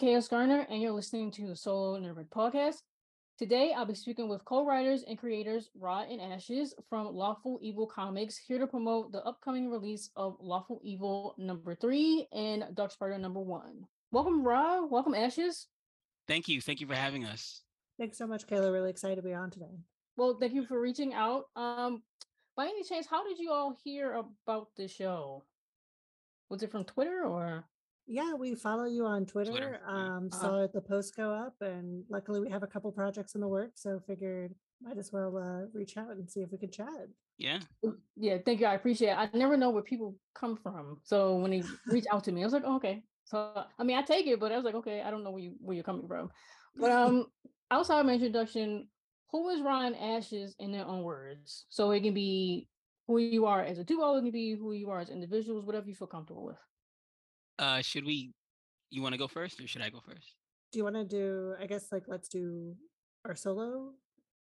Hi, I'm KS Garner, and you're listening to the Solo Nerd Podcast. Today, I'll be speaking with co-writers and creators Ra and Ashes from Lawful Evil Comics, here to promote the upcoming release of Lawful Evil number three and Dark Spider number one. Welcome, Ra. Welcome, Ashes. Thank you. Thank you for having us. Thanks so much, Kayla. Really excited to be on today. Well, thank you for reaching out. Um, by any chance, how did you all hear about the show? Was it from Twitter or? Yeah, we follow you on Twitter. Twitter. Um, Uh-huh. saw the post go up, and luckily we have a couple projects in the works, so figured might as well uh, reach out and see if we could chat. Yeah. Yeah, thank you. I appreciate it. I never know where people come from. So when they reach out to me, I was like, oh, okay. So I mean, I take it, but I was like, okay, I don't know where you where you're coming from. But um, outside of my introduction, who is Ra and Ashes in their own words? So it can be who you are as a duo, it can be who you are as individuals, whatever you feel comfortable with. Uh, should we? You want to go first, or should I go first? Do you want to do? I guess like let's do our solo,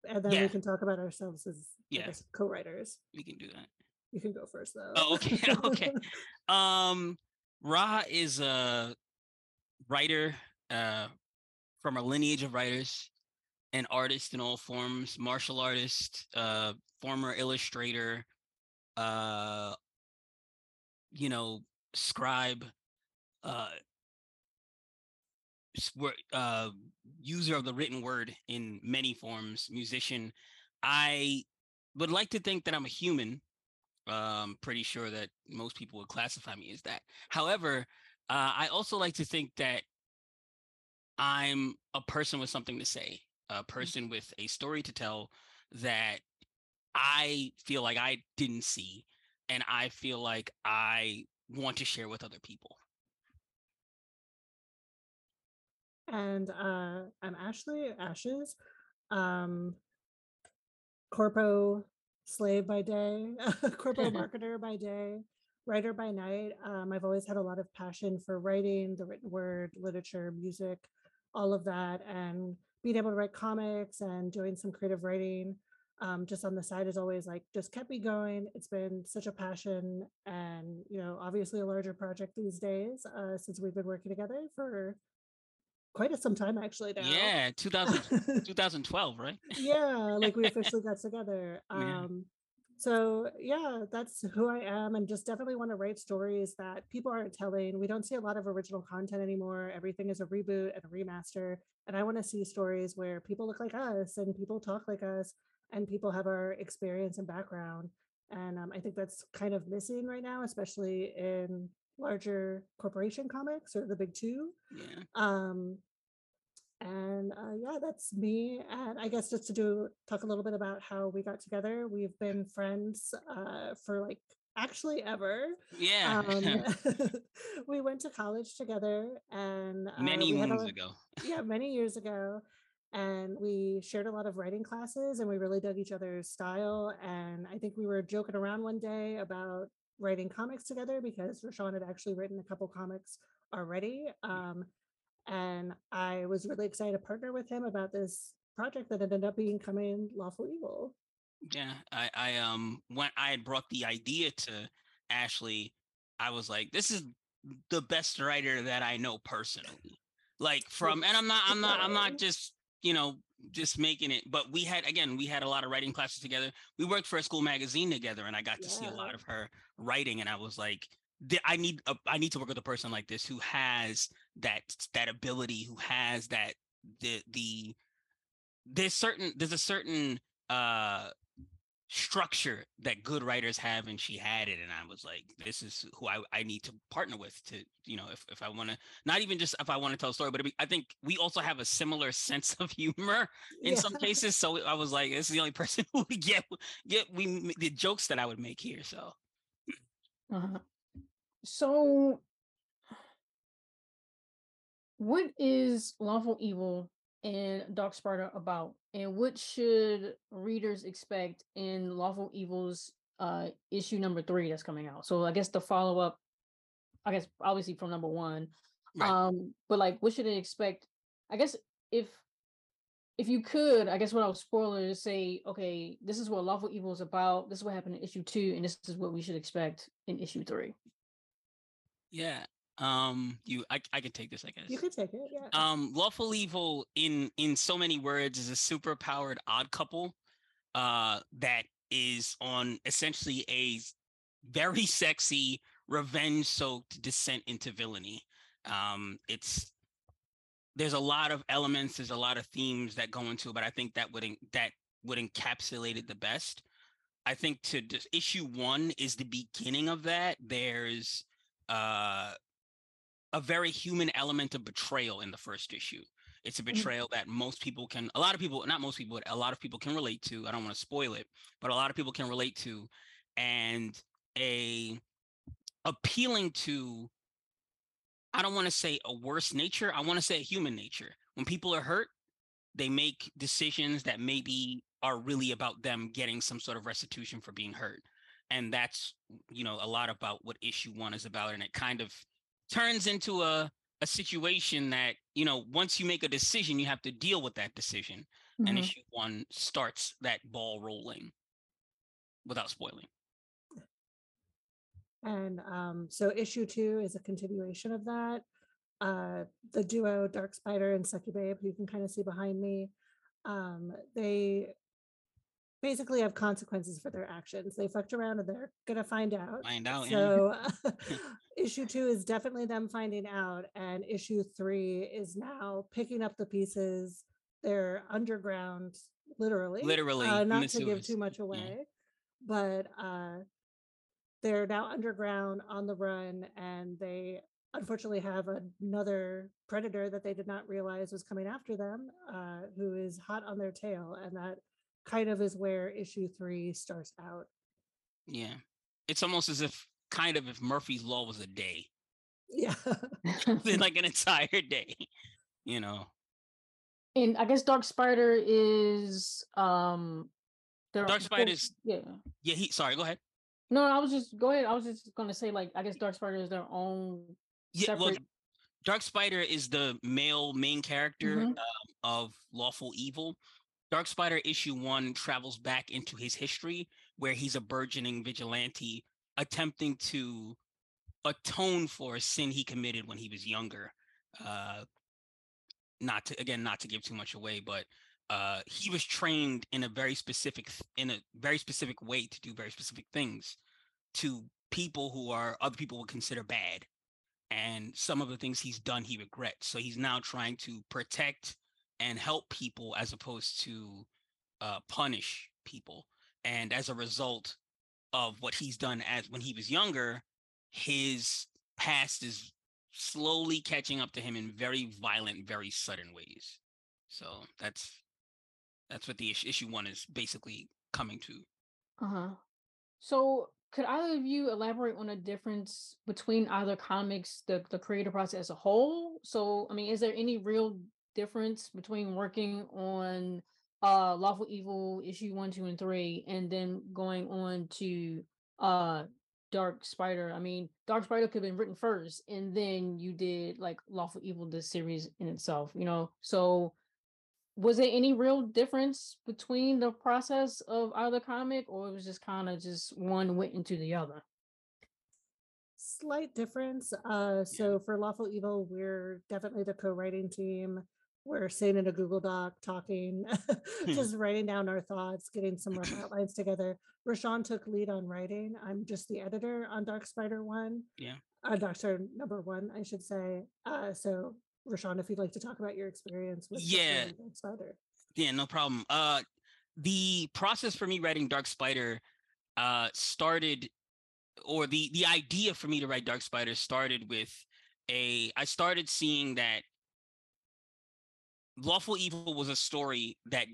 and then Yeah. we can talk about ourselves as Yeah. guess, co-writers. We can do that. You can go first though. Oh, okay, okay. Um, Ra is a writer, uh, from a lineage of writers, an artist in all forms, martial artist, uh, former illustrator, uh, you know, scribe, uh, uh, user of the written word in many forms, musician. I would like to think that I'm a human. Um, pretty sure that most people would classify me as that. However, uh, I also like to think that I'm a person with something to say, a person with a story to tell that I feel like I didn't see, and I feel like I want to share with other people. And uh, I'm Ashley Ashes, um, corpo slave by day, corpo marketer by day, writer by night. Um, I've always had a lot of passion for writing, the written word, literature, music, all of that, and being able to write comics and doing some creative writing. Um, just on the side is always like just kept me going. It's been such a passion, and you know, obviously a larger project these days uh, since we've been working together for quite a, some time actually now. Yeah, 2000, 2012, right? yeah, like we officially got together. Um, so yeah, that's who I am, and just definitely want to write stories that people aren't telling. We don't see a lot of original content anymore. Everything is a reboot and a remaster, and I want to see stories where people look like us and people talk like us, and people have our experience and background. And um, I think that's kind of missing right now, especially in larger corporation comics or the big two. Yeah. Um, and uh, yeah, that's me. And I guess just to do talk a little bit about how we got together. We've been friends uh, for like actually ever. Yeah. Um, we went to college together, and uh, Many had a ago. yeah, many years ago. And we shared a lot of writing classes and we really dug each other's style. And I think we were joking around one day about writing comics together because Rashawn had actually written a couple comics already. Um, and I was really excited to partner with him about this project that ended up becoming Lawful Evil. Yeah, I, I um when I had brought the idea to Ashley, I was like, this is the best writer that I know personally. Like from and I'm not I'm not I'm not just, you know, just making it, but we had again, we had a lot of writing classes together. We worked for a school magazine together and I got to see a lot of her writing and I was like I need a, I need to work with a person like this who has that that ability, who has that the the there's certain there's a certain uh structure that good writers have and she had it and i was like this is who i, I need to partner with to you know if, if i want to not even just if i want to tell a story but be- i think we also have a similar sense of humor in Yeah. some cases so i was like this is the only person who would get get we the jokes that i would make here so Uh-huh. So, what is Lawful Evil and Dark Spider about, and what should readers expect in Lawful Evil's uh issue number three that's coming out? So, I guess the follow up, I guess obviously from number one, Right. um, but like, what should they expect? I guess if if you could, I guess what I was without spoilers, say, okay, this is what Lawful Evil is about. This is what happened in issue two, and this is what we should expect in issue three. Yeah. Um, you, I, I can take this, I guess. You could take it, yeah. Um, lawful evil in in so many words is a super powered odd couple, uh, that is on essentially a very sexy revenge soaked descent into villainy. Um, it's there's a lot of elements, there's a lot of themes that go into it, but I think that would that would encapsulate it the best. I think to just issue one is the beginning of that. There's uh a very human element of betrayal in the first issue. It's a Mhm. betrayal that most people can, a lot of people, not most people, but a lot of people can relate to. I don't want to spoil it, but a lot of people can relate to, and a appealing to. I don't want to say a worse nature. I want to say a human nature. When people are hurt, they make decisions that maybe are really about them getting some sort of restitution for being hurt. And that's, you know, a lot about what issue one is about. And it kind of turns into a, a situation that, you know, once you make a decision, you have to deal with that decision. And Mhm. issue one starts that ball rolling without spoiling. And um, so issue two is a continuation of that. Uh, the duo Dark Spider and Succubabe, who you can kind of see behind me, um, they basically have consequences for their actions. They fucked around and they're gonna find out. Find out. yeah. So issue two is definitely them finding out, and issue three is now picking up the pieces. They're underground, literally. Literally, uh, not to give too much away, but uh, they're now underground on the run, and they unfortunately have another predator that they did not realize was coming after them, uh, who is hot on their tail, and that kind of is where issue three starts out. yeah. It's almost as if kind of if Murphy's Law was a day, Yeah. like an entire day, you know. and I guess Dark Spider is um their Dark Spider is yeah. Yeah, he sorry, go ahead. No, I was just go ahead. I was just gonna say like I guess Dark Spider is their own Yeah, well, separate. Dark Spider is the male main character Mhm. um, of Lawful Evil. Dark Spider issue one travels back into his history where he's a burgeoning vigilante attempting to atone for a sin he committed when he was younger. Uh, not to again, not to give too much away, but uh, he was trained in a very specific in a very specific way to do very specific things to people who are other people would consider bad and some of the things he's done he regrets so he's now trying to protect and help people as opposed to uh, punish people and as a result of what he's done as when he was younger his past is slowly catching up to him in very violent very sudden ways so that's that's what the issue, issue one is basically coming to Uh-huh. So could either of you elaborate on a difference between either comics, the, the creative process as a whole? So I mean, is there any real difference between working on uh Lawful Evil issue one, two, and three, and then going on to uh Dark Spider? I mean, Dark Spider could have been written first, and then you did like Lawful Evil, the series in itself, you know. So was there any real difference between the process of either comic or it was just kind of just one went into the other Slight difference. Uh, so for Lawful Evil, we're definitely the co-writing team. We're sitting in a Google Doc, talking, just writing down our thoughts, getting some rough outlines together. Rashawn took lead on writing. I'm just the editor on Dark Spider One. Yeah. Uh, Dark Spider number one, I should say. Uh, so Rashawn, if you'd like to talk about your experience with Yeah. Dark Spider. Yeah, no problem. Uh the process for me writing Dark Spider uh started or the the idea for me to write Dark Spider started with a I started seeing that Lawful Evil was a story that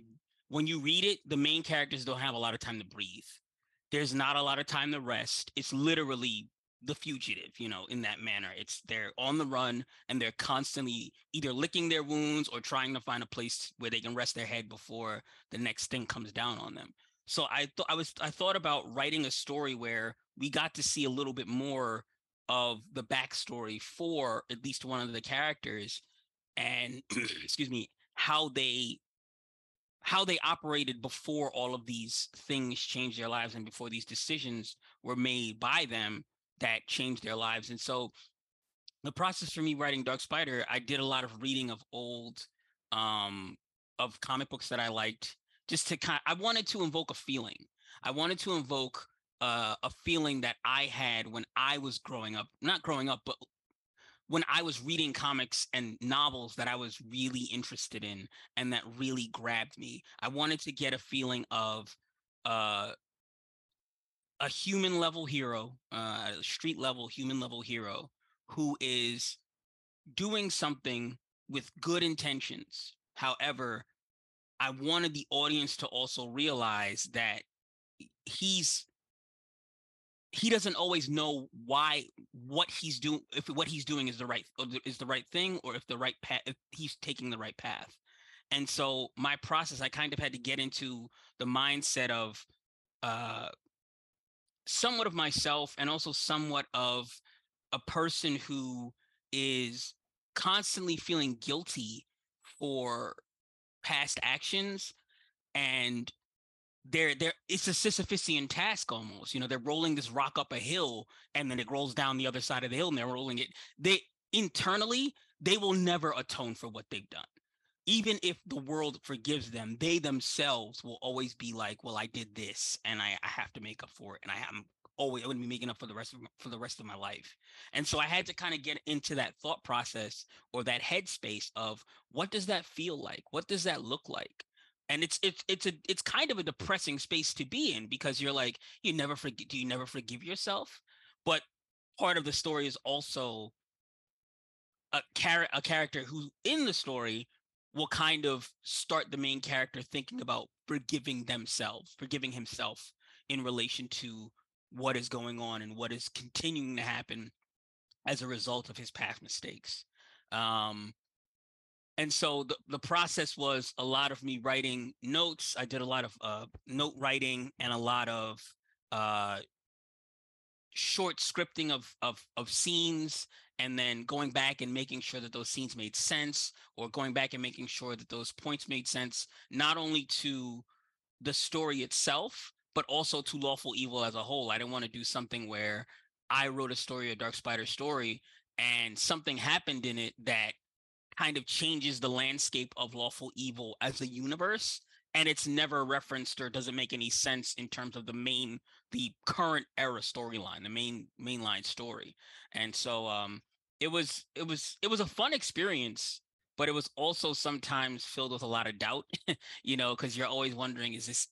when you read it, the main characters don't have a lot of time to breathe. There's not a lot of time to rest. It's literally the fugitive, you know, in that manner. It's they're on the run and they're constantly either licking their wounds or trying to find a place where they can rest their head before the next thing comes down on them. So I thought I was I thought about writing a story where we got to see a little bit more of the backstory for at least one of the characters and excuse me how they how they operated before all of these things changed their lives and before these decisions were made by them that changed their lives and so the process for me writing Dark Spider, I did a lot of reading of old um of comic books that I liked just to kind I wanted to invoke a feeling. I wanted to invoke uh, a feeling that I had when I was growing up, not growing up, but when I was reading comics and novels that I was really interested in and that really grabbed me. I wanted to get a feeling of uh, a human level hero, uh, street level, human level hero who is doing something with good intentions. However, I wanted the audience to also realize that he's he doesn't always know why what he's doing if what he's doing is the right is the right thing or if the right path if he's taking the right path. And so my process i kind of had to get into the mindset of uh somewhat of myself and also somewhat of a person who is constantly feeling guilty for past actions and they're they're it's a Sisyphusian task almost. You know, they're rolling this rock up a hill and then it rolls down the other side of the hill and they're rolling it. They internally they will never atone for what they've done. Even if the world forgives them, they themselves will always be like, "Well, I did this, and I, I have to make up for it, and I am always going to be making up for the rest of for the rest of my life." And so I had to kind of get into that thought process or that headspace of what does that feel like? What does that look like? And it's it's it's a it's kind of a depressing space to be in because you're like you never forget do you never forgive yourself? But part of the story is also a char- a character who in the story will kind of start the main character thinking about forgiving themselves forgiving himself in relation to what is going on and what is continuing to happen as a result of his past mistakes. Um and so the, the process was a lot of me writing notes i did a lot of uh, note writing and a lot of uh, short scripting of, of of scenes and then going back and making sure that those scenes made sense or going back and making sure that those points made sense not only to the story itself but also to lawful evil as a whole. I didn't want to do something where i wrote a story a dark spider story and something happened in it that kind of changes the landscape of lawful evil as a universe and it's never referenced or doesn't make any sense in terms of the main the current era storyline the main mainline story. And so um it was it was it was a fun experience but it was also sometimes filled with a lot of doubt, you know, because you're always wondering, is this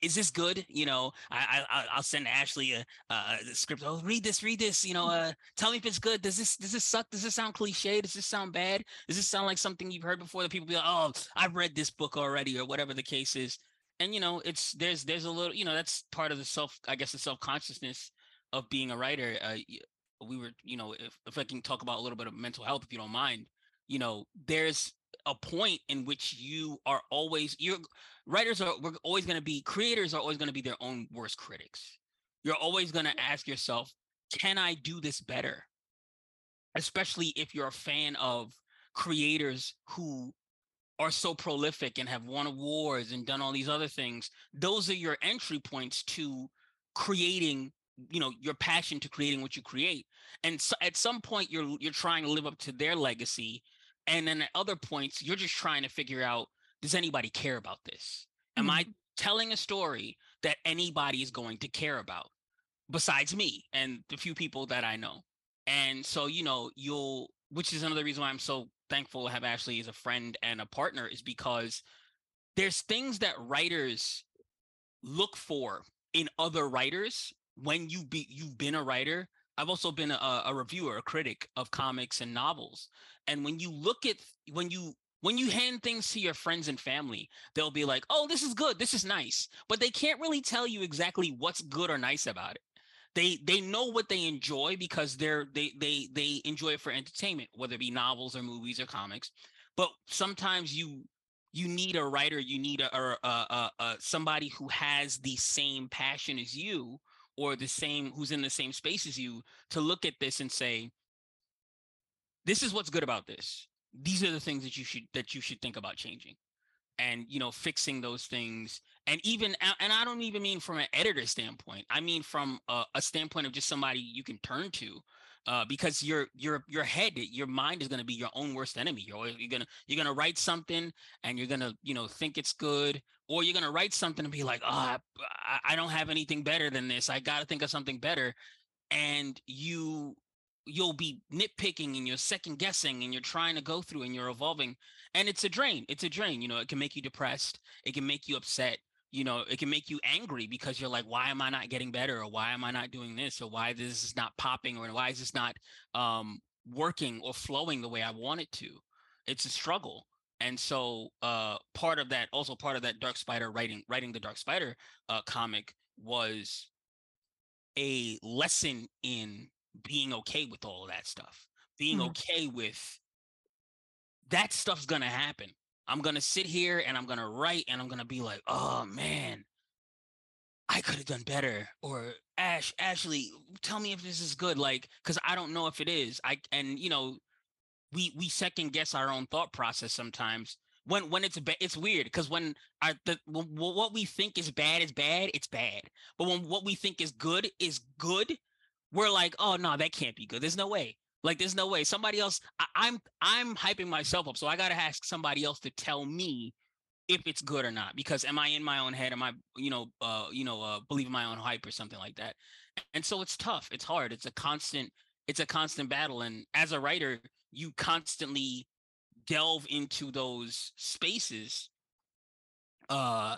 is this good? You know, I, I I'll send Ashley a, a script. Oh, read this, read this. You know, uh, tell me if it's good. Does this does this suck? Does this sound cliche? Does this sound bad? Does this sound like something you've heard before? That people be like, oh, I've read this book already, or whatever the case is. And you know, it's there's there's a little, you know, that's part of the self, I guess, the self consciousness of being a writer. Uh, we were, you know, if, if I can talk about a little bit of mental health, if you don't mind, you know, there's a point in which you are always your writers are we're always going to be creators are always going to be their own worst critics. You're always going to ask yourself, can I do this better? Especially if you're a fan of creators who are so prolific and have won awards and done all these other things. Those are your entry points to creating you know your passion to creating what you create and so at some point you're you're trying to live up to their legacy and then at other points you're just trying to figure out does anybody care about this am mm-hmm. i telling a story that anybody is going to care about besides me and the few people that i know and so you know you'll which is another reason why i'm so thankful to have ashley as a friend and a partner is because there's things that writers look for in other writers when you be you've been a writer i've also been a, a reviewer a critic of comics and novels and when you look at when you when you hand things to your friends and family they'll be like oh this is good this is nice but they can't really tell you exactly what's good or nice about it. They they know what they enjoy because they're they they they enjoy it for entertainment whether it be novels or movies or comics but sometimes you you need a writer you need a, a, a, a somebody who has the same passion as you or the same who's in the same space as you to look at this and say this is what's good about this. These are the things that you should that you should think about changing. And you know fixing those things and even and i don't even mean from an editor standpoint. I mean from a, a standpoint of just somebody you can turn to uh, because your your your head, your mind is going to be your own worst enemy. You're you're gonna you're gonna write something and you're gonna you know think it's good, or you're gonna write something and be like, oh, I, I don't have anything better than this. I got to think of something better, and you you'll be nitpicking and you're second guessing and you're trying to go through and you're evolving and it's a drain it's a drain you know it can make you depressed it can make you upset you know it can make you angry because you're like why am i not getting better? Or why am i not doing this? Or why this is not popping? Or why is this not um, working or flowing the way i want it to? It's a struggle. And so uh, part of that also part of that dark spider writing writing the dark spider uh, comic was a lesson in being okay with all of that stuff. Being mm-hmm. okay with that stuff's gonna happen I'm gonna sit here and I'm gonna write and I'm gonna be like, oh man, I could have done better. Or Ash, Ashley, tell me if this is good. Like, because I don't know if it is. I and you know, we we second guess our own thought process sometimes. When when it's bad, it's weird because when I the when, what we think is bad is bad, it's bad. But when what we think is good is good, we're like, oh no, that can't be good. There's no way. Like there's no way somebody else. I, I'm I'm hyping myself up, so I gotta ask somebody else to tell me if it's good or not. Because am I in my own head? Am I you know uh you know uh believing my own hype or something like that? And so it's tough. It's hard. It's a constant. It's a constant battle. And as a writer, you constantly delve into those spaces uh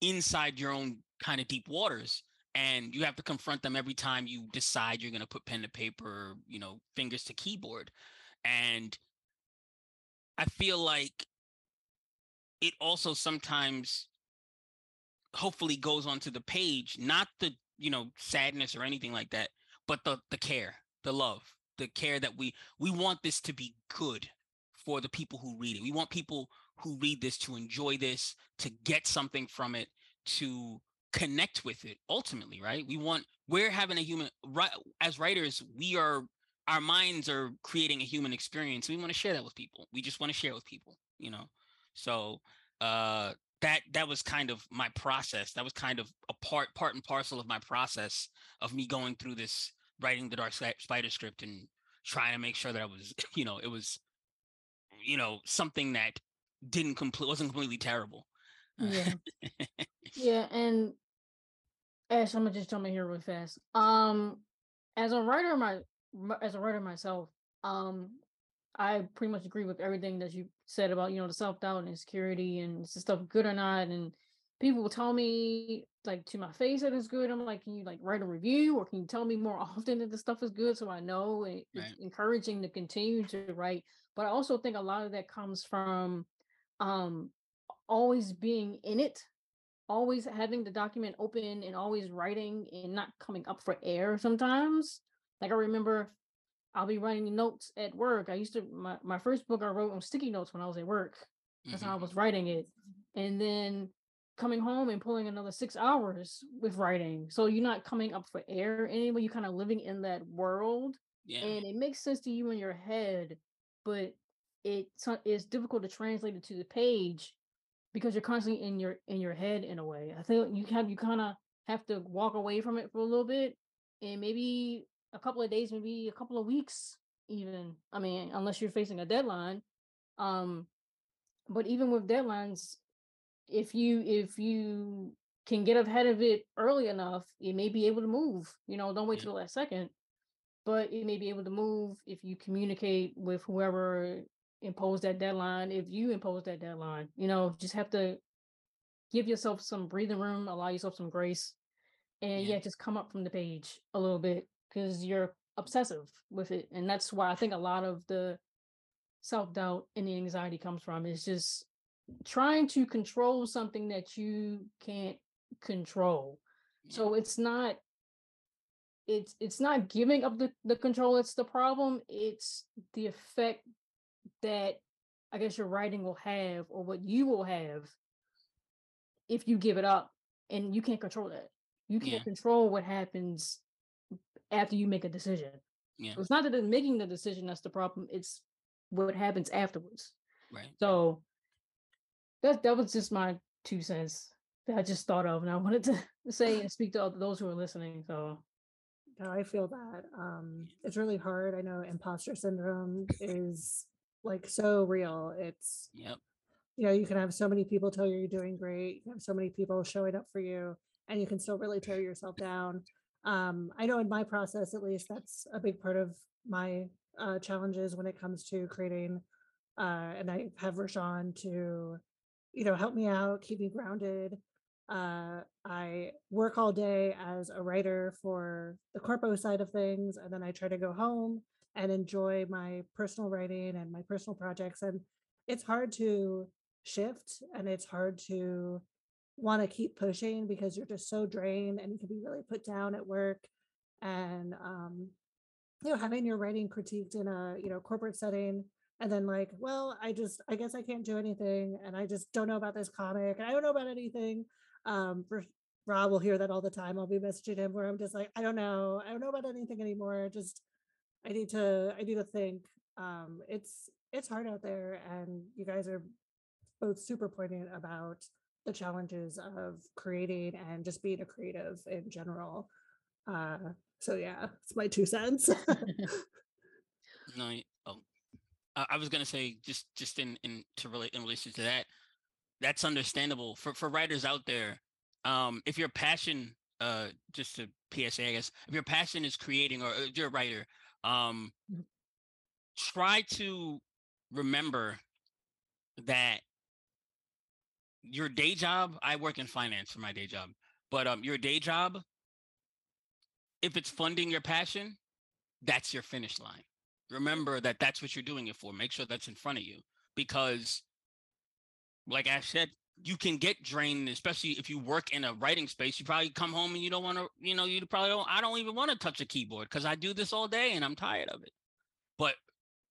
inside your own kind of deep waters and you have to confront them every time you decide you're going to put pen to paper you know fingers to keyboard. And i feel like it also sometimes hopefully goes onto the page not the you know sadness or anything like that but the the care the love the care that we we want this to be good for the people who read it. We want people who read this to enjoy this to get something from it to connect with it ultimately right? We want we're having a human right as writers we are our minds are creating a human experience. We want to share that with people. We just want to share it with people you know? So uh that that was kind of my process. That was kind of a part part and parcel of my process of me going through this writing the dark spider script and trying to make sure that i was you know it was you know something that didn't complete wasn't completely terrible. Yeah. Yeah and Ash, I'm gonna just jump in here real fast. Um, as a writer, my as a writer myself, um, I pretty much agree with everything that you said about you know the self doubt and insecurity and is the stuff good or not. And people will tell me like to my face that it's good. I'm like, can you like write a review or can you tell me more often that the stuff is good so I know it, right. it's encouraging to continue to write. But I also think a lot of that comes from um always being in it always having the document open and always writing and not coming up for air sometimes. Like I remember I'll be writing notes at work. I used to my, my first book I wrote on sticky notes when I was at work. That's mm-hmm. how I was writing it. And then coming home and pulling another six hours with writing. So you're not coming up for air anyway. You're kind of living in that world. Yeah. And it makes sense to you in your head, but it it's difficult to translate it to the page because you're constantly in your in your head in a way. I think you have you kind of have to walk away from it for a little bit and maybe a couple of days, maybe a couple of weeks even. I mean, unless you're facing a deadline. Um but even with deadlines, if you if you can get ahead of it early enough, you may be able to move. You know, don't wait till the last second. But it may be able to move if you communicate with whoever impose that deadline if you impose that deadline you know just have to give yourself some breathing room allow yourself some grace and yeah, yeah just come up from the page a little bit because you're obsessive with it and that's why i think a lot of the self-doubt and the anxiety comes from is just trying to control something that you can't control yeah. so it's not it's it's not giving up the, the control it's the problem it's the effect that I guess your writing will have or what you will have if you give it up and you can't control that. You can't yeah. control what happens after you make a decision. Yeah. So it's not that it's making the decision that's the problem, it's what happens afterwards. Right. So that that was just my two cents that I just thought of and I wanted to say and speak to all those who are listening. So no, I feel that. Um, it's really hard. I know imposter syndrome is like so real. It's Yep. you know, you can have so many people tell you you're doing great. You can have so many people showing up for you, and you can still really tear yourself down. Um, I know in my process, at least, that's a big part of my uh, challenges when it comes to creating. Uh, and I have Rashawn to, you know, help me out, keep me grounded. Uh, I work all day as a writer for the corpo side of things, and then I try to go home and enjoy my personal writing and my personal projects. And it's hard to shift and it's hard to want to keep pushing because you're just so drained and you can be really put down at work and um you know having your writing critiqued in a you know corporate setting and then like well i just i guess i can't do anything and i just don't know about this comic and i don't know about anything um for rob will hear that all the time i'll be messaging him where i'm just like i don't know i don't know about anything anymore just i need to i need to think um it's it's hard out there and you guys are both super poignant about the challenges of creating and just being a creative in general. Uh, so yeah, it's my two cents. No, oh, I, was gonna say just just in in to relate in relation to that, that's understandable for for writers out there. Um, if your passion, uh, just to PSA, I guess, if your passion is creating or uh, you're a writer, um, Mhm. try to remember that your day job. I work in finance for my day job, but um, your day job, if it's funding your passion, that's your finish line remember that that's what you're doing it for. Make sure that's in front of you because, like I said, you can get drained, especially if you work in a writing space. You probably come home and you don't want to, you know, you probably don't. I don't even want to touch a keyboard because I do this all day and I'm tired of it. But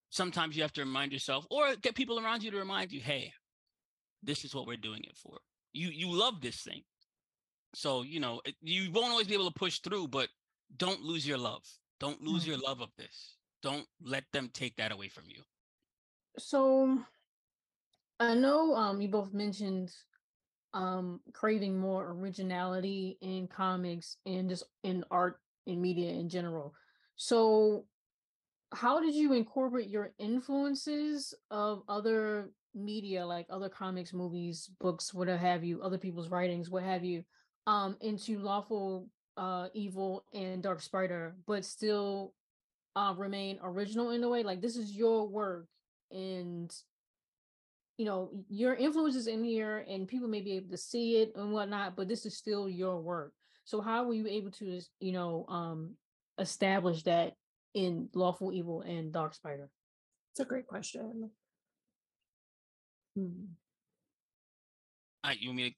sometimes you have to remind yourself or get people around you to remind you, hey, this is what we're doing it for. You you love this thing, so you know it- you won't always be able to push through, but don't lose your love. Don't lose mm. your love of this. Don't let them take that away from you. So I know um you both mentioned um craving more originality in comics and just in art and media in general. So how did you incorporate your influences of other media like other comics, movies, books, what have you, other people's writings, what have you, um into lawful uh evil and dark spider, but still uh remain original in a way? Like this is your work and you know your influence is in here and people may be able to see it and whatnot but this is still your work so how were you able to you know um establish that in lawful evil and dark spider it's a great question. Hmm. Uh, you want me to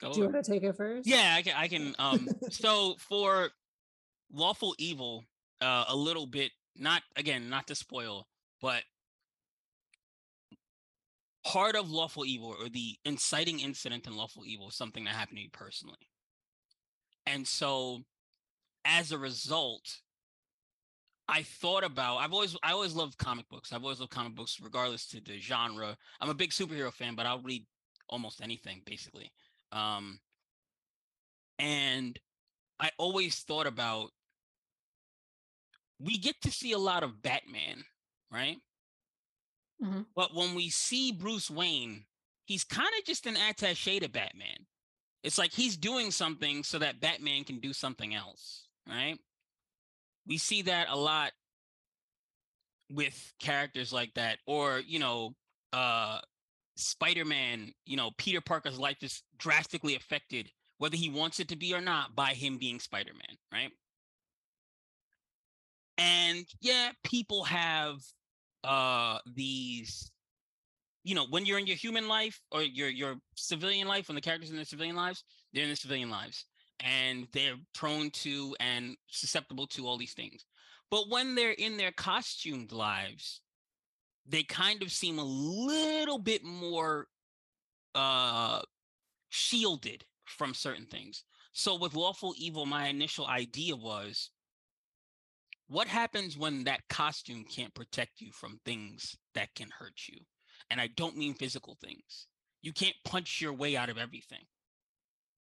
go? Do you want to take it first? Yeah, I can. I can. Um, so for lawful evil, uh, a little bit. Not again, not to spoil, but part of lawful evil or the inciting incident in lawful evil is something that happened to me personally, and so as a result. I thought about I've always I always loved comic books. I've always loved comic books regardless to the genre. I'm a big superhero fan, but I'll read almost anything basically. Um and I always thought about we get to see a lot of Batman, right? Mhm. But when we see Bruce Wayne, he's kind of just an attaché to Batman. It's like he's doing something so that Batman can do something else, right? We see that a lot with characters like that, or you know, uh Spider-Man, you know, Peter Parker's life is drastically affected, whether he wants it to be or not, by him being Spider-Man, right? And yeah, people have uh these, you know, when you're in your human life or your your civilian life, when the characters in their civilian lives, they're in their civilian lives. And they're prone to and susceptible to all these things. But when they're in their costumed lives, they kind of seem a little bit more uh shielded from certain things. So with lawful evil, my initial idea was what happens when that costume can't protect you from things that can hurt you? And I don't mean physical things. You can't punch your way out of everything.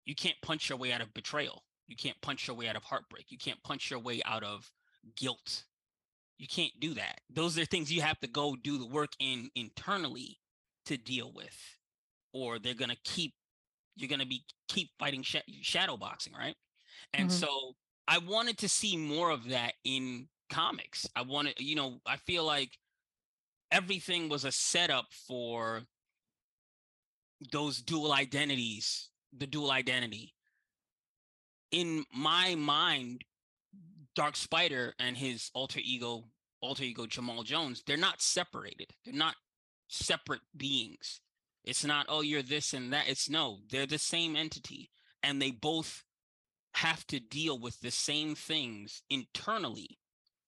You can't punch your way out of betrayal. You can't punch your way out of heartbreak. You can't punch your way out of guilt. You can't do that. Those are things you have to go do the work in internally to deal with, or they're gonna keep. You're gonna be keep fighting sh- shadow boxing, right? And Mhm. so I wanted to see more of that in comics. I wanted, you know, I feel like everything was a setup for those dual identities, the dual identity. In my mind, Dark Spider and his alter ego, alter ego Jamal Jones, they're not separated. They're not separate beings. It's not, oh, you're this and that. It's no, they're the same entity. And they both have to deal with the same things internally,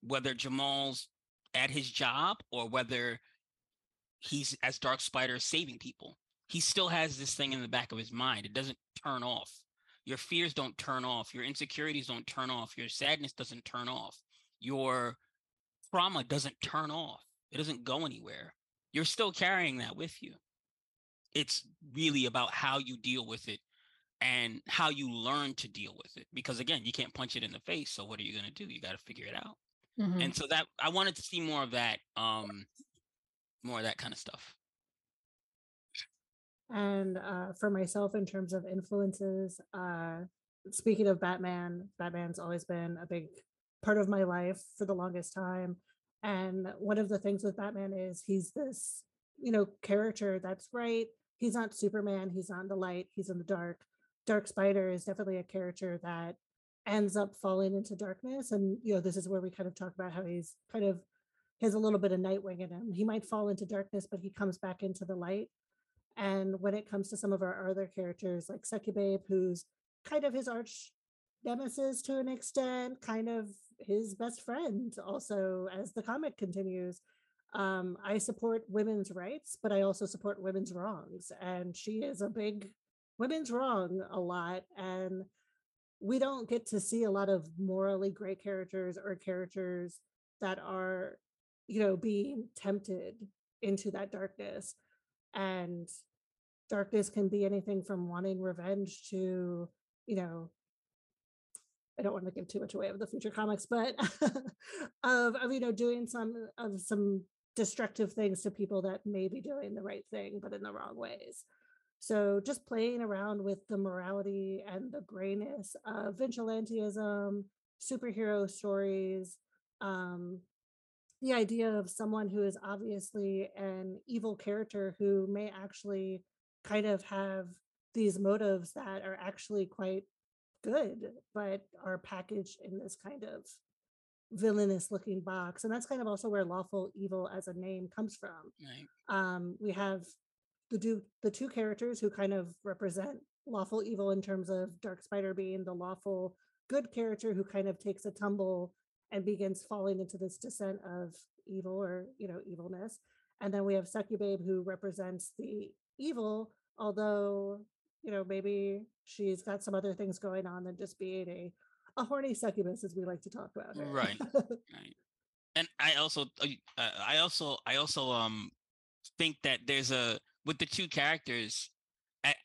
whether Jamal's at his job or whether he's as Dark Spider saving people. He still has this thing in the back of his mind. It doesn't turn off. Your fears don't turn off. Your insecurities don't turn off. Your sadness doesn't turn off. Your trauma doesn't turn off. It doesn't go anywhere. You're still carrying that with you. It's really about how you deal with it and how you learn to deal with it. Because again, you can't punch it in the face. So what are you going to do? You got to figure it out. Mhm. And so that I wanted to see more of that, um, more of that kind of stuff. And uh, for myself, in terms of influences, uh, speaking of Batman, Batman's always been a big part of my life for the longest time. And one of the things with Batman is he's this, you know, character that's right. He's not Superman. He's not in the light. He's in the dark. Dark Spider is definitely a character that ends up falling into darkness. And, you know, this is where we kind of talk about how he's kind of has a little bit of Nightwing in him. He might fall into darkness, but he comes back into the light. And when it comes to some of our other characters, like Succubabe, who's kind of his arch nemesis to an extent, kind of his best friend, also as the comic continues. Um, I support women's rights, but I also support women's wrongs. And she is a big women's wrong a lot. And we don't get to see a lot of morally great characters or characters that are, you know, being tempted into that darkness and darkness can be anything from wanting revenge to you know i don't want to give too much away of the future comics but of, of you know doing some of some destructive things to people that may be doing the right thing but in the wrong ways so just playing around with the morality and the grayness of vigilantism superhero stories um, the idea of someone who is obviously an evil character who may actually kind of have these motives that are actually quite good, but are packaged in this kind of villainous looking box. And that's kind of also where lawful evil as a name comes from. Right. Um, we have the do the two characters who kind of represent lawful evil in terms of Dark Spider being the lawful good character who kind of takes a tumble and begins falling into this descent of evil or you know evilness and then we have succubabe who represents the evil although you know maybe she's got some other things going on than just being a a horny succubus as we like to talk about her. Right. Right. And I also, uh, uh, I also, I also um think that there's a with the two characters,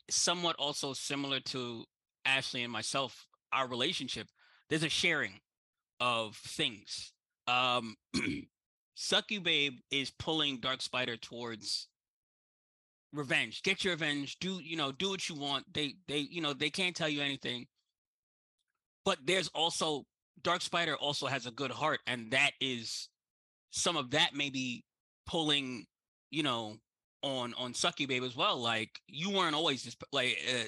somewhat also similar to Ashley and myself, our relationship. There's a sharing of things. Um, Succubabe is pulling Dark Spider towards revenge. Get your revenge. Do you know? Do what you want. They they you know they can't tell you anything. But there's also Dark Spider also has a good heart, and that is some of that maybe pulling you know on on Succubabe as well. Like you weren't always just like uh,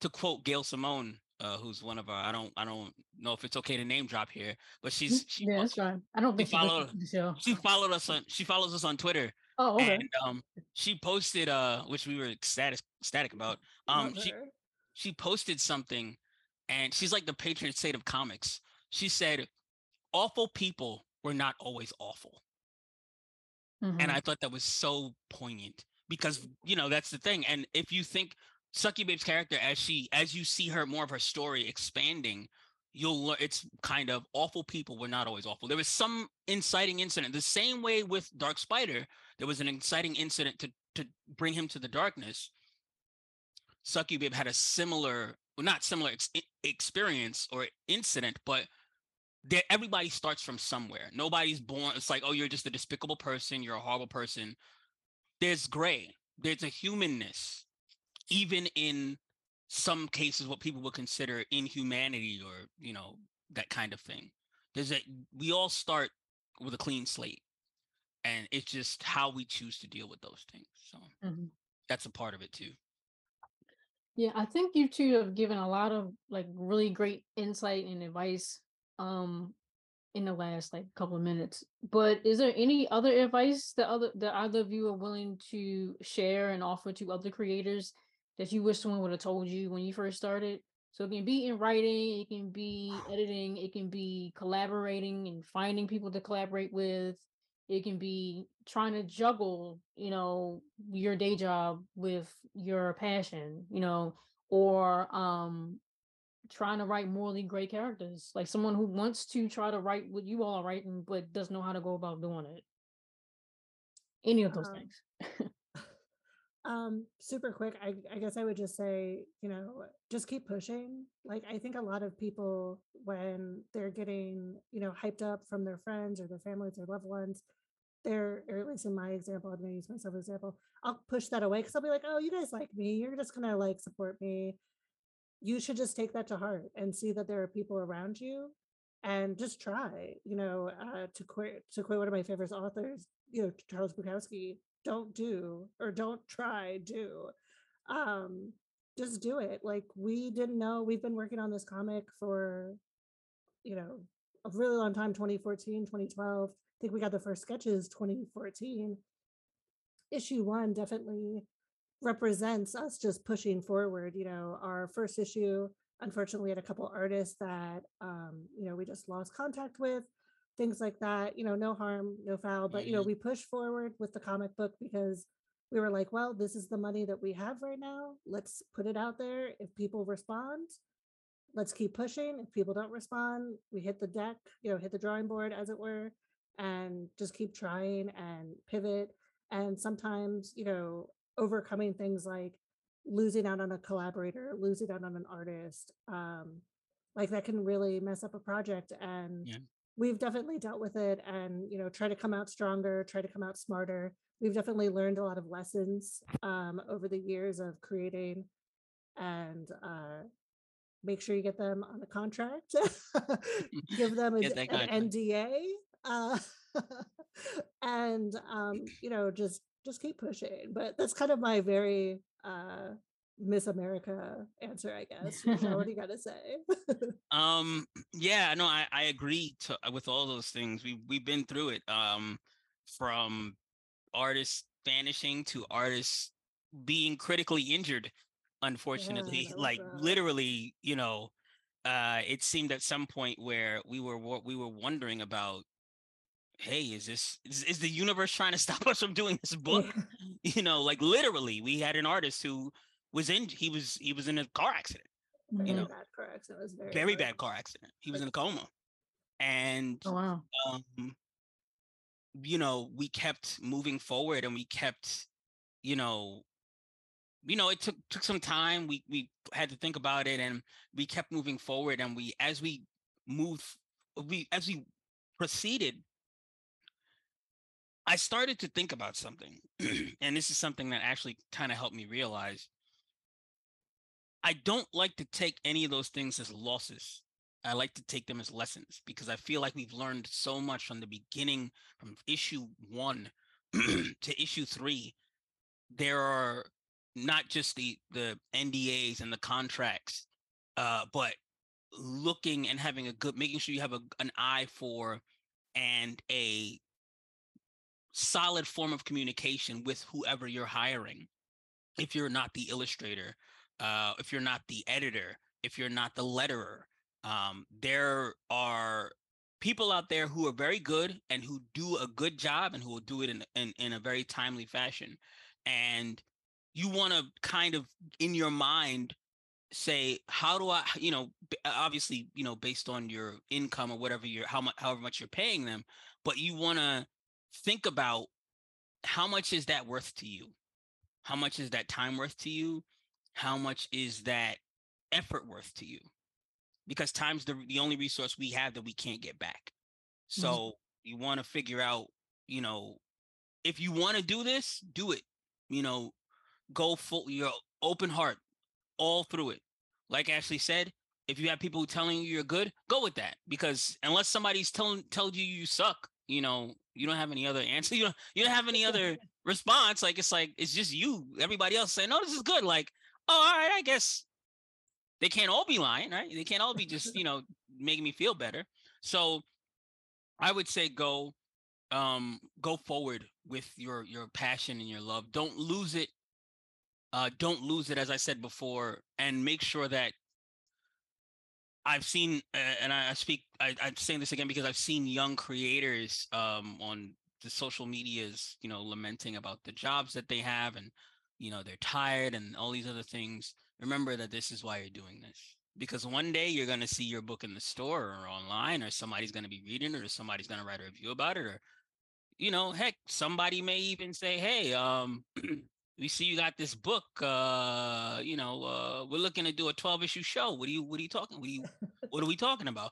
to quote Gail Simone uh, who's one of our I don't I don't know if it's okay to name drop here, but she's she yeah, that's right. I don't think she follow- listens to the show. she followed us on she follows us on Twitter Oh, okay. and um she posted uh which we were ecstatic static about um she she posted something and she's like the patron saint of comics. She said awful people were not always awful. Mhm. And I thought that was so poignant because you know that's the thing. And if you think Succubabe's character as she as you see her more of her story expanding, you'll learn it's kind of awful people were not always awful. There was some inciting incident. The same way with Dark Spider, there was an inciting incident to to bring him to the darkness. Succubabe had a similar well, not similar ex- experience or incident, but there everybody starts from somewhere. Nobody's born. It's like, oh, you're just a despicable person. You're a horrible person. There's gray. There's a humanness, even in some cases, what people would consider inhumanity or you know that kind of thing. There's a we all start with a clean slate, and it's just how we choose to deal with those things. So mm-hmm. that's a part of it too. Yeah, I think you two have given a lot of like really great insight and advice um in the last like couple of minutes. But is there any other advice that other that either of you are willing to share and offer to other creators that you wish someone would have told you when you first started? So it can be in writing, it can be editing, it can be collaborating and finding people to collaborate with. It can be trying to juggle, you know, your day job with your passion, you know, or um trying to write morally great characters, like someone who wants to try to write what you all are writing, but doesn't know how to go about doing it. Any of those um, things. um, super quick. I, I guess I would just say, you know, just keep pushing. Like I think a lot of people when they're getting, you know, hyped up from their friends or their families or loved ones, they're or at least in my example, I'm gonna use myself as an example. I'll push that away because I'll be like, oh, you guys like me. You're just gonna like support me you should just take that to heart and see that there are people around you and just try you know uh, to quote to quote one of my favorite authors you know charles bukowski don't do or don't try do um just do it. Like we didn't know we've been working on this comic for you know a really long time 2014 2012 i think we got the first sketches 2014 issue one definitely represents us just pushing forward. You know, our first issue, unfortunately, had a couple artists that um, you know we just lost contact with, things like that. You know, no harm, no foul, but you know, mm-hmm. we push forward with the comic book because we were like, well, this is the money that we have right now. Let's put it out there. If people respond, let's keep pushing. If people don't respond, we hit the deck, you know, hit the drawing board, as it were, and just keep trying and pivot. And sometimes, you know, overcoming things like losing out on a collaborator, losing out on an artist, um, like that can really mess up a project. And yeah. we've definitely dealt with it and, you know, try to come out stronger, try to come out smarter. We've definitely learned a lot of lessons um, over the years of creating and uh, make sure you get them on the contract, give them a, an NDA. Uh, and um, you know, just just keep pushing. But that's kind of my very uh Miss America answer, I guess. what do you got to say? um, yeah, no, I, I agree to, uh, with all those things. We we've been through it. Um, from artists vanishing to artists being critically injured. Unfortunately, yeah, like literally, you know, uh, it seemed at some point where we were we were wondering about hey, is this is, is, the universe trying to stop us from doing this book? you know, like literally, we had an artist who was in he was he was in a car accident. Very you know, bad car accident. Was very very bad car accident. He was in a coma, and oh, wow. um, you know, we kept moving forward, and we kept, you know, you know, it took took some time. We we had to think about it, and we kept moving forward. And we, as we moved, we as we proceeded, I started to think about something, and this is something that actually kind of helped me realize I don't like to take any of those things as losses. I like to take them as lessons because I feel like we've learned so much from the beginning, from issue one to issue three. There are not just the the NDAs and the contracts, uh, but looking and having a good, making sure you have a, an eye for and a solid form of communication with whoever you're hiring. If you're not the illustrator, uh, if you're not the editor, if you're not the letterer, um, there are people out there who are very good and who do a good job and who will do it in, in, in a very timely fashion. And you want to kind of in your mind say how do i you know obviously you know based on your income or whatever you're how much however much you're paying them but you want to think about how much is that worth to you? How much is that time worth to you? How much is that effort worth to you? Because time's the the only resource we have that we can't get back. So mm-hmm. you want to figure out, you know, if you want to do this, do it. You know, go full your open heart all through it. Like Ashley said, if you have people telling you you're good, go with that. Because unless somebody's telling told you you suck, you know, you don't have any other answer. You don't you don't have any other response. Like it's like it's just you. Everybody else saying, "No, this is good." Like, oh, all right, I guess they can't all be lying, right? They can't all be just you know making me feel better. So I would say go um go forward with your your passion and your love. Don't lose it. Uh don't lose it as I said before and make sure that I've seen uh, and I, speak I, I'm saying this again because I've seen young creators um on the social medias, you know, lamenting about the jobs that they have and you know they're tired and all these other things. Remember that this is why you're doing this because one day you're going to see your book in the store or online or somebody's going to be reading it or somebody's going to write a review about it or you know heck somebody may even say hey um we see you got this book uh you know uh we're looking to do a 12 issue show what are you what are you talking what are you what are we talking about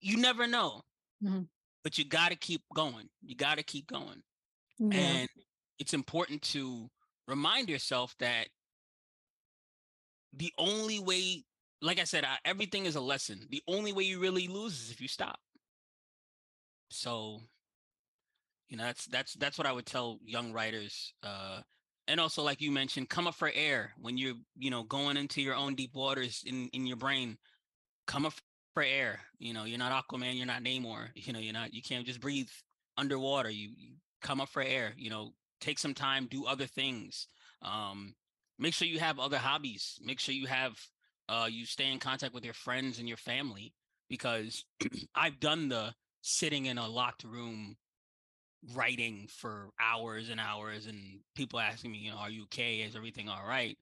you never know mm-hmm. but you got to keep going you got to keep going yeah. and it's important to remind yourself that the only way like I said, I, everything is a lesson. The only way you really lose is if you stop. So, you know, that's that's that's what I would tell young writers. Uh, and also, like you mentioned, come up for air when you're, you know, going into your own deep waters in in your brain. Come up for air. You know, you're not Aquaman, you're not Namor. You know, you're not. You can't just breathe underwater. You, you come up for air. You know, take some time, do other things. Um, make sure you have other hobbies. Make sure you have uh, you stay in contact with your friends and your family because I've done the sitting in a locked room writing for hours and hours and people asking me, you know, are you okay? Is everything all right?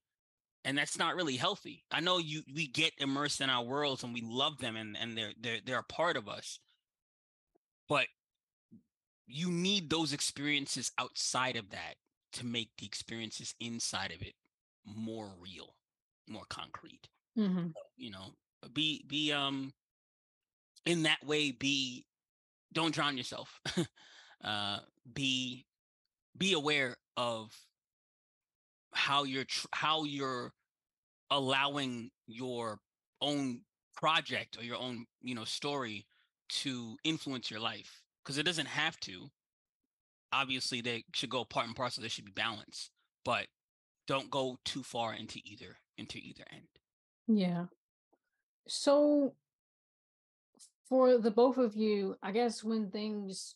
And that's not really healthy. I know you we get immersed in our worlds and we love them and, and they're they're they're a part of us. But you need those experiences outside of that to make the experiences inside of it more real, more concrete. Mm-hmm. You know, be be um in that way. Be don't drown yourself. uh, be be aware of how you're tr- how you're allowing your own project or your own you know story to influence your life because it doesn't have to obviously they should go part and parcel there should be balance but don't go too far into either into either end yeah. So for the both of you, I guess when things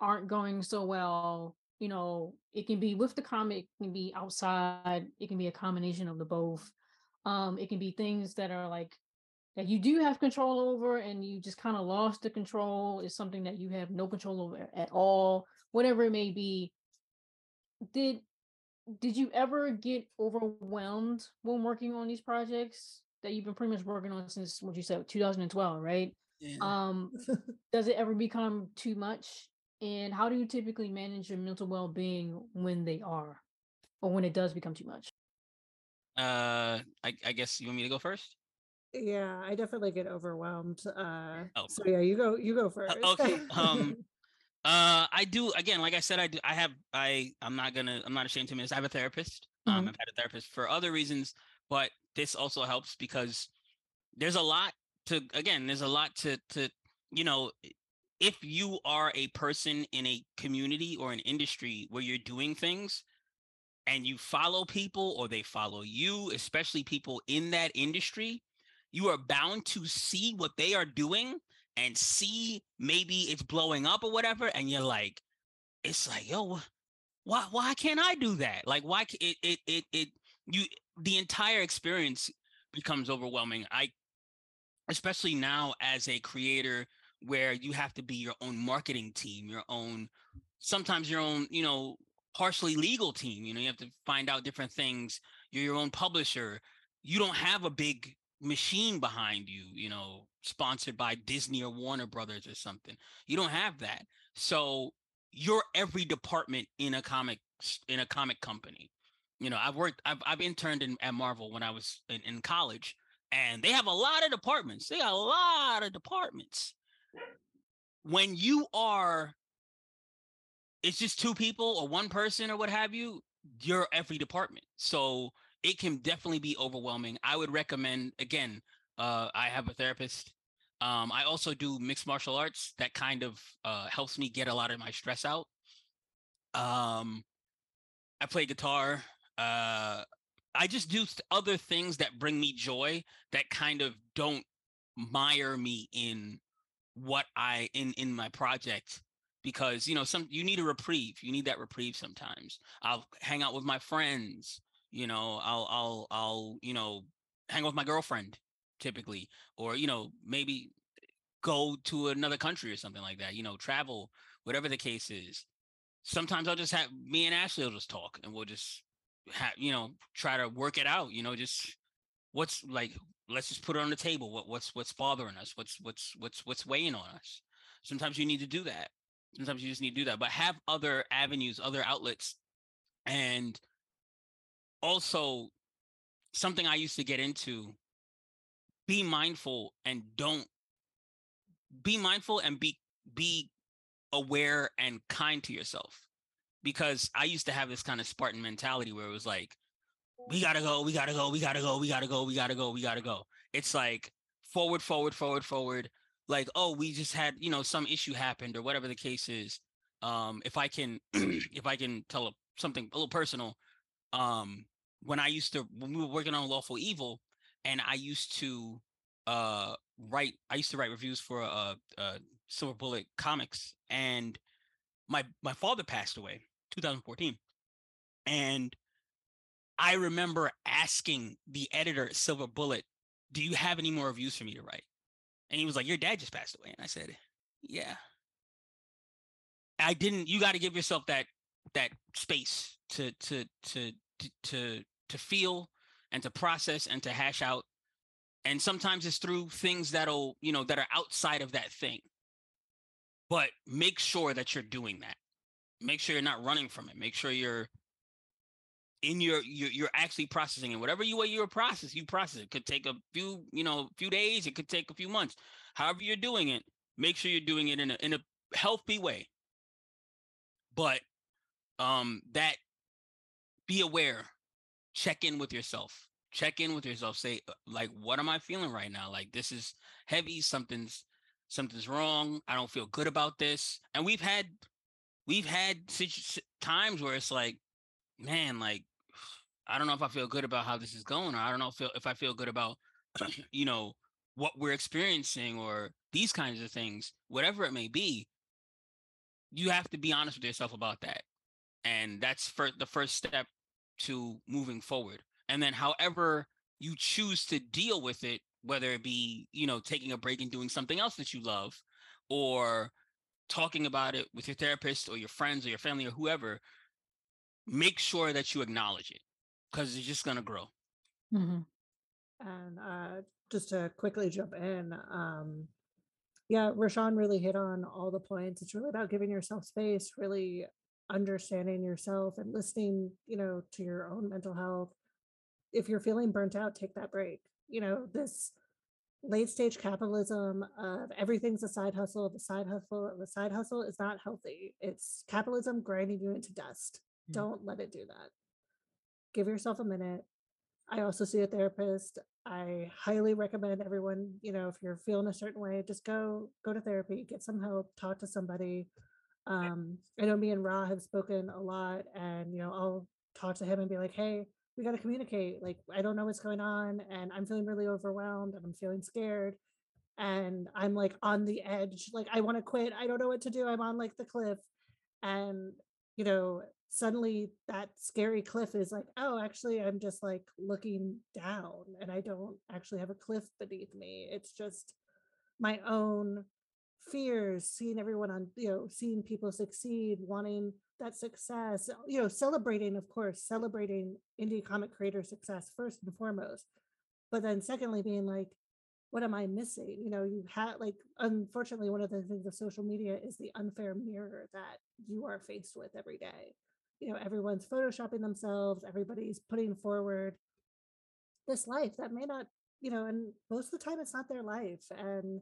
aren't going so well, you know, it can be with the comic, it can be outside, it can be a combination of the both. Um, it can be things that are like that you do have control over and you just kind of lost the control is something that you have no control over at all, whatever it may be. Did did you ever get overwhelmed when working on these projects? that you've been pretty much working on since what you said 2012 right yeah. um does it ever become too much and how do you typically manage your mental well-being when they are or when it does become too much uh i, I guess you want me to go first yeah i definitely get overwhelmed uh oh. so yeah you go you go uh, first uh, okay um uh i do again like i said i do i have i i'm not gonna i'm not ashamed to admit this i have a therapist um, mm-hmm. um i've had a therapist for other reasons but this also helps because there's a lot to again there's a lot to to you know if you are a person in a community or an industry where you're doing things and you follow people or they follow you especially people in that industry you are bound to see what they are doing and see maybe it's blowing up or whatever and you're like it's like yo why why can't i do that like why it it it, it you the entire experience becomes overwhelming. I especially now as a creator where you have to be your own marketing team, your own sometimes your own, you know, partially legal team, you know, you have to find out different things. You're your own publisher. You don't have a big machine behind you, you know, sponsored by Disney or Warner Brothers or something. You don't have that. So you're every department in a comic in a comic company you know, I've worked, I've, I've interned in, at Marvel when I was in, in college. and they have a lot of departments. They got a lot of departments. When you are, it's just two people or one person or what have you, you're every department. So it can definitely be overwhelming. I would recommend, again, uh, I have a therapist. Um, I also do mixed martial arts that kind of uh, helps me get a lot of my stress out. Um, I play guitar. Uh, I just do other things that bring me joy that kind of don't mire me in what I in in my project because you know some you need a reprieve you need that reprieve sometimes. I'll hang out with my friends you know i'll i'll i'll you know hang with my girlfriend typically or you know maybe go to another country or something like that you know travel whatever the case is. Sometimes i'll just have me and ashley will just talk and we'll just have you know try to work it out you know just what's like let's just put it on the table what what's what's bothering us? What's what's what's what's weighing on us? Sometimes you need to do that. Sometimes you just need to do that but have other avenues other outlets and also something i used to get into be mindful and don't be mindful and be be aware and kind to yourself because I used to have this kind of Spartan mentality where it was like, we gotta go, we gotta go, we gotta go, we gotta go, we gotta go, we gotta go. It's like forward, forward, forward, forward. Like, oh, we just had, you know, some issue happened or whatever the case is. Um, if I can, if I can tell a, something a little personal, um, when I used to, when we were working on Lawful Evil, and I used to uh write, I used to write reviews for uh, uh Silver Bullet Comics, and my my father passed away 2014 and i remember asking the editor at silver bullet do you have any more reviews for me to write? And he was like your dad just passed away. And i said yeah. I didn't you got to give yourself that that space to to to to to feel and to process and to hash out. And sometimes it's through things that'll you know that are outside of that thing. But make sure that you're doing that. Make sure you're not running from it. Make sure you're in your you're, you're actually processing it. Whatever you way you're process you process it. Could take a few you know few days it could take a few months. However you're doing it make sure you're doing it in a in a healthy way. But um that be aware. Check in with yourself. Check in with yourself. Say uh, like what am i feeling right now? Like this is heavy. Something's something's wrong. I don't feel good about this. And we've had we've had times where it's like, man, like I don't know if I feel good about how this is going, or I don't know if, if I feel good about, you know, what we're experiencing, or these kinds of things, whatever it may be. You have to be honest with yourself about that, and that's for the first step to moving forward. And then, however you choose to deal with it whether it be you know taking a break and doing something else that you love or talking about it with your therapist or your friends or your family or whoever make sure that you acknowledge it because it's just going to grow. Mm-hmm. and uh, just to quickly jump in um, yeah rashawn really hit on all the points. It's really about giving yourself space really understanding yourself and listening you know to your own mental health. If you're feeling burnt out take that break. You know this late stage capitalism of everything's a side hustle the side hustle the side hustle is not healthy. It's capitalism grinding you into dust. Don't let it do that. Give yourself a minute. I also see a therapist. I highly recommend everyone you know if you're feeling a certain way just go go to therapy get some help talk to somebody. Um i know me and ra have spoken a lot and you know i'll talk to him and be like hey we got to communicate. Like i don't know what's going on and i'm feeling really overwhelmed and i'm feeling scared. And i'm like on the edge. Like i want to quit. I don't know what to do. I'm on like the cliff. And you know suddenly that scary cliff is like oh actually i'm just like looking down and i don't actually have a cliff beneath me. It's just my own fears seeing everyone on you know seeing people succeed wanting that success uh, you know celebrating of course celebrating indie comic creator success first and foremost but then secondly being like what am i missing? You know you had like unfortunately one of the things of social media is the unfair mirror that you are faced with every day you know everyone's photoshopping themselves everybody's putting forward this life that may not you know, and most of the time it's not their life. And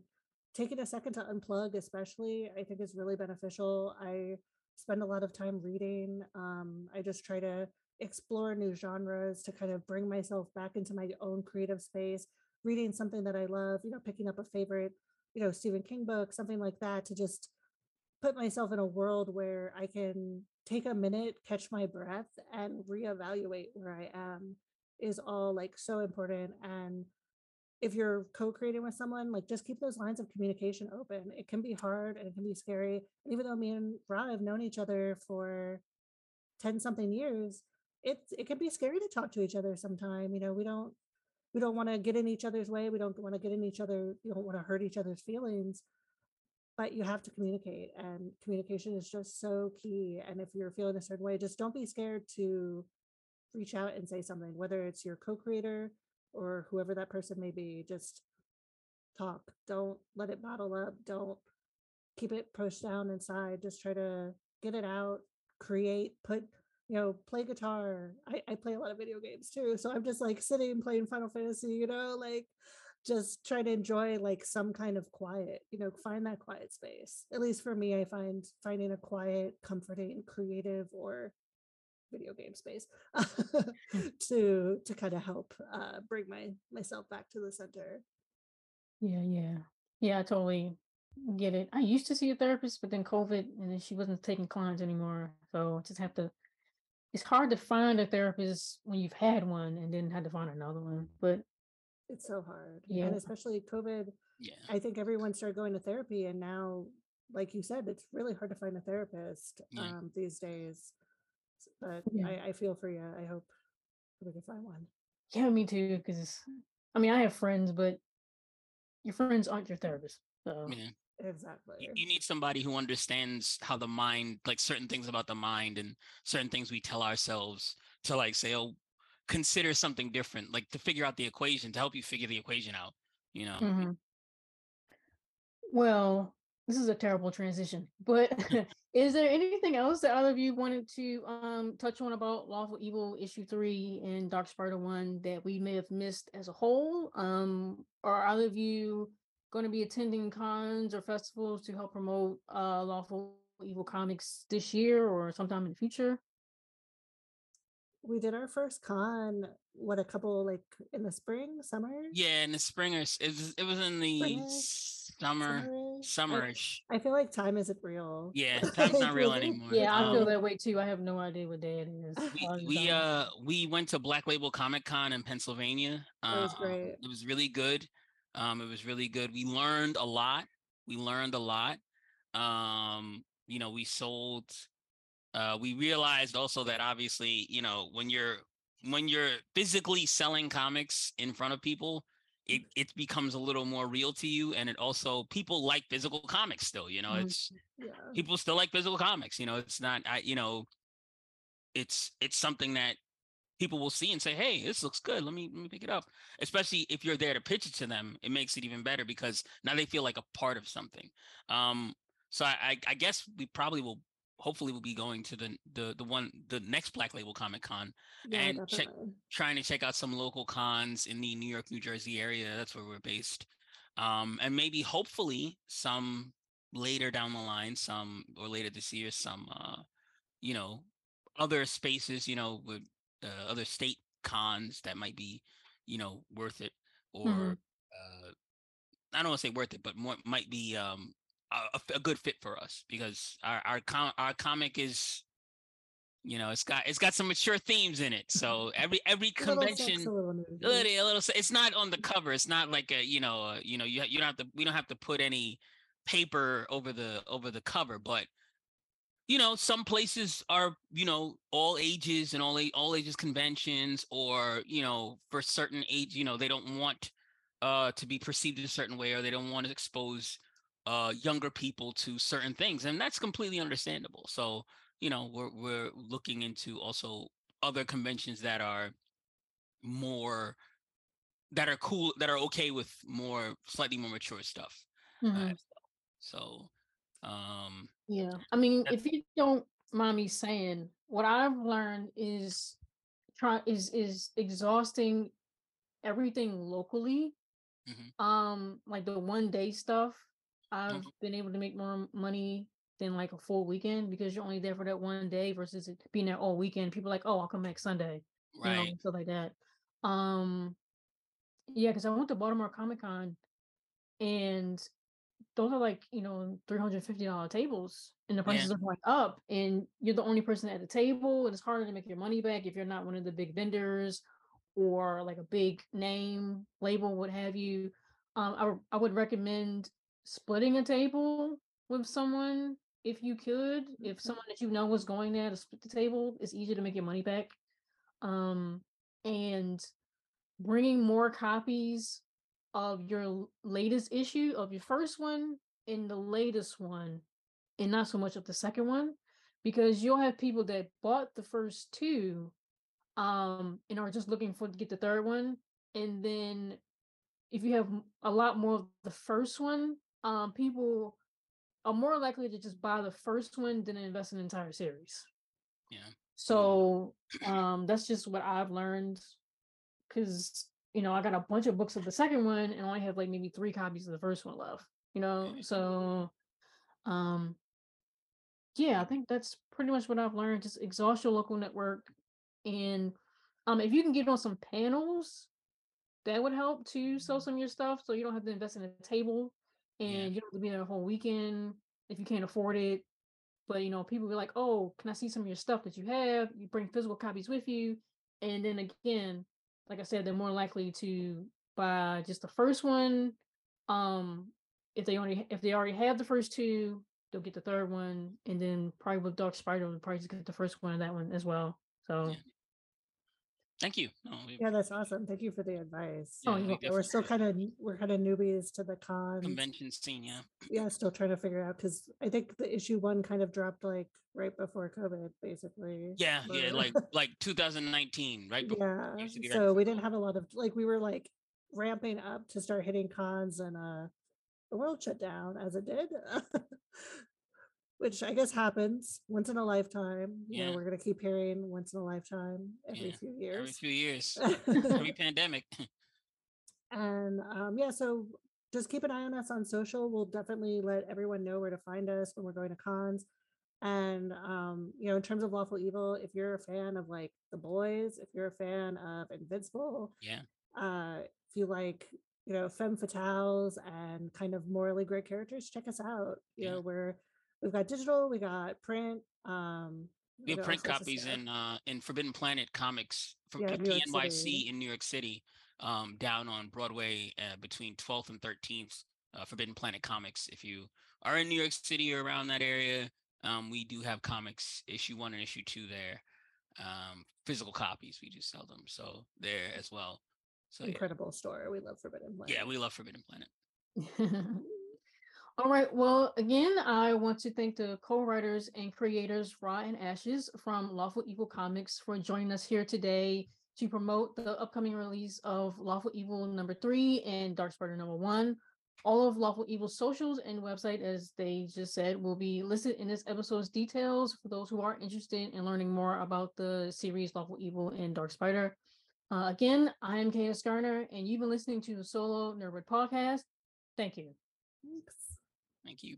taking a second to unplug, especially, I think is really beneficial. I spend a lot of time reading. Um, I just try to explore new genres to kind of bring myself back into my own creative space, reading something that I love, you know, picking up a favorite, you know, Stephen King book, something like that to just put myself in a world where I can take a minute, catch my breath, and reevaluate where I am is all like so important. And if you're co-creating with someone, like just keep those lines of communication open. It can be hard and it can be scary. And even though me and Ra have known each other for 10 something years, it's it can be scary to talk to each other sometime. You know, we don't we don't want to get in each other's way. We don't want to get in each other, you don't want to hurt each other's feelings. But you have to communicate and communication is just so key. And if you're feeling a certain way, just don't be scared to reach out and say something, whether it's your co-creator or whoever that person may be, just talk. Don't let it bottle up. Don't keep it pushed down inside. Just try to get it out, create, put, you know, play guitar. I, I play a lot of video games too. So I'm just like sitting playing Final Fantasy, you know, like just try to enjoy like some kind of quiet, you know, find that quiet space. At least for me, I find finding a quiet, comforting, creative, or video game space hmm. to to kind of help uh bring my myself back to the center yeah yeah yeah i totally get it i used to see a therapist but then covid and then she wasn't taking clients anymore so I just have to it's hard to find a therapist when you've had one and then had to find another one but it's so hard yeah and especially covid yeah i think everyone started going to therapy and now like you said it's really hard to find a therapist yeah. um, these days but yeah. I, I feel for you. I hope we can find one. Yeah, me too. Because I mean, I have friends, but your friends aren't your therapist. So. Yeah. Exactly. You, you need somebody who understands how the mind, like certain things about the mind and certain things we tell ourselves to like say, oh, consider something different, like to figure out the equation, to help you figure the equation out, you know? Mm-hmm. Well, this is a terrible transition, but is there anything else that either of you wanted to um, touch on about Lawful Evil issue three and Dark Spider one that we may have missed as a whole? Um, are either of you going to be attending cons or festivals to help promote uh, Lawful Evil comics this year or sometime in the future? We did our first con what a couple like in the spring summer? Yeah in the spring or it was, it was in the Spring-ish, summer summerish? I, I, feel like time isn't real. Yeah time's not real anymore. Yeah i feel um, that way too i have no idea what day it is we, we uh we went to black label comic con in pennsylvania uh, was great. it was really good um it was really good we learned a lot we learned a lot um you know we sold uh, we realized also that obviously, you know, when you're when you're physically selling comics in front of people, it it becomes a little more real to you, and it also people like physical comics still. You know, mm-hmm. it's yeah. people still like physical comics. You know, it's not I you know, it's it's something that people will see and say, "Hey, this looks good. Let me let me pick it up." Especially if you're there to pitch it to them, it makes it even better because now they feel like a part of something. Um, so I, I guess we probably will hopefully we'll be going to the the the one the next Black Label Comic Con yeah, and check trying to check out some local cons in the New York, New Jersey area. That's where we're based. Um, and maybe hopefully some later down the line, some or later this year, some uh, you know, other spaces, you know, with uh, other state cons that might be, you know, worth it or mm-hmm. uh, I don't want to say worth it, but more might be um a, a, good fit for us because our our com- our comic is you know it's got it's got some mature themes in it. So every every convention a little, a little, a little, it's not on the cover. It's not like a you know a, you know you, you don't have to we don't have to put any paper over the over the cover but you know some places are you know all ages and all all ages conventions or you know for certain age you know they don't want uh to be perceived a certain way or they don't want to expose uh, younger people to certain things, and that's completely understandable. So you know we're we're looking into also other conventions that are more that are cool that are okay with more slightly more mature stuff. Mm-hmm. Uh, so um yeah, I mean, if you don't mind me saying, what I've learned is try is is exhausting everything locally. Mhm. Um, like the one day stuff, I've Mhm. been able to make more money than like a full weekend because you're only there for that one day versus it being there all weekend. People are like, oh, I'll come back Sunday, you know, Right. stuff like that. Um, yeah, because I went to Baltimore Comic Con and those are like, you know, $350 tables and the Yeah. prices are going up and you're the only person at the table. and It's harder to make your money back if you're not one of the big vendors or like a big name label, what have you. Um, I would recommend splitting a table with someone if you could. If someone that you know is going there to split the table, it's easier to make your money back. Um, and bringing more copies of your latest issue of your first one and the latest one and not so much of the second one because you'll have people that bought the first two um and are just looking for to get the third one and then if you have a lot more of the first one um people are more likely to just buy the first one than invest in an entire series. Yeah. so um that's just what i've learned because you know i got a bunch of books of the second one and only have like maybe three copies of the first one left you know? So um yeah i think that's pretty much what i've learned just exhaust your local network and um if you can get on some panels that would help to sell some of your stuff so you don't have to invest in a table and Yeah. you don't have to be there a whole weekend if you can't afford it but you know people be like oh can i see some of your stuff that you have you bring physical copies with you and then again like i said they're more likely to buy just the first one um if they only if they already have the first two they'll get the third one and then probably with dark spider they'll probably just get the first one and that one as well so Yeah. Thank you. No, we, Yeah, that's awesome. Thank you for the advice. Oh, yeah, you're we Yeah, we're still kind of we're kind of newbies to the con convention scene. Yeah. Yeah, still trying to figure out because I think the issue one kind of dropped like right before COVID, basically. Yeah. Yeah. Like like 2019, right? before- yeah. used to be right So we didn't have a lot of like we were like ramping up to start hitting cons and uh the world shut down as it did. Which I guess happens once in a lifetime. You know, Yeah. we're gonna keep hearing once in a lifetime every Yeah, few years. Every few years, every pandemic. And um, yeah, so just keep an eye on us on social. We'll definitely let everyone know where to find us when we're going to cons. And um, you know, in terms of lawful evil, if you're a fan of like the boys, if you're a fan of Invincible, Yeah. uh, if you like, you know, femme fatales and kind of morally great characters, check us out. You Yeah. know, we're we've got digital, we got print, um, We have print copies in uh in Forbidden Planet Comics from Yeah, PNYC City. in New York City, um, down on Broadway uh, between 12th and 13th. Uh, Forbidden Planet Comics. If you are in New York City or around that area, um, we do have comics issue one and issue two there. Um, physical copies, we just sell them, so there as well. So yeah, Incredible store. We love Forbidden Planet. yeah, we love Forbidden Planet. All right. Well, again, I want to thank the co-writers and creators Ra and Ashes from Lawful Evil Comics for joining us here today to promote the upcoming release of Lawful Evil number three and Dark Spider number one. All of Lawful Evil's socials and website, as they just said, will be listed in this episode's details for those who are interested in learning more about the series Lawful Evil and Dark Spider. Uh, again, I am Kaya Garner, and you've been listening to the Solo Nerdwood podcast. Thank you. Thanks. Thank you.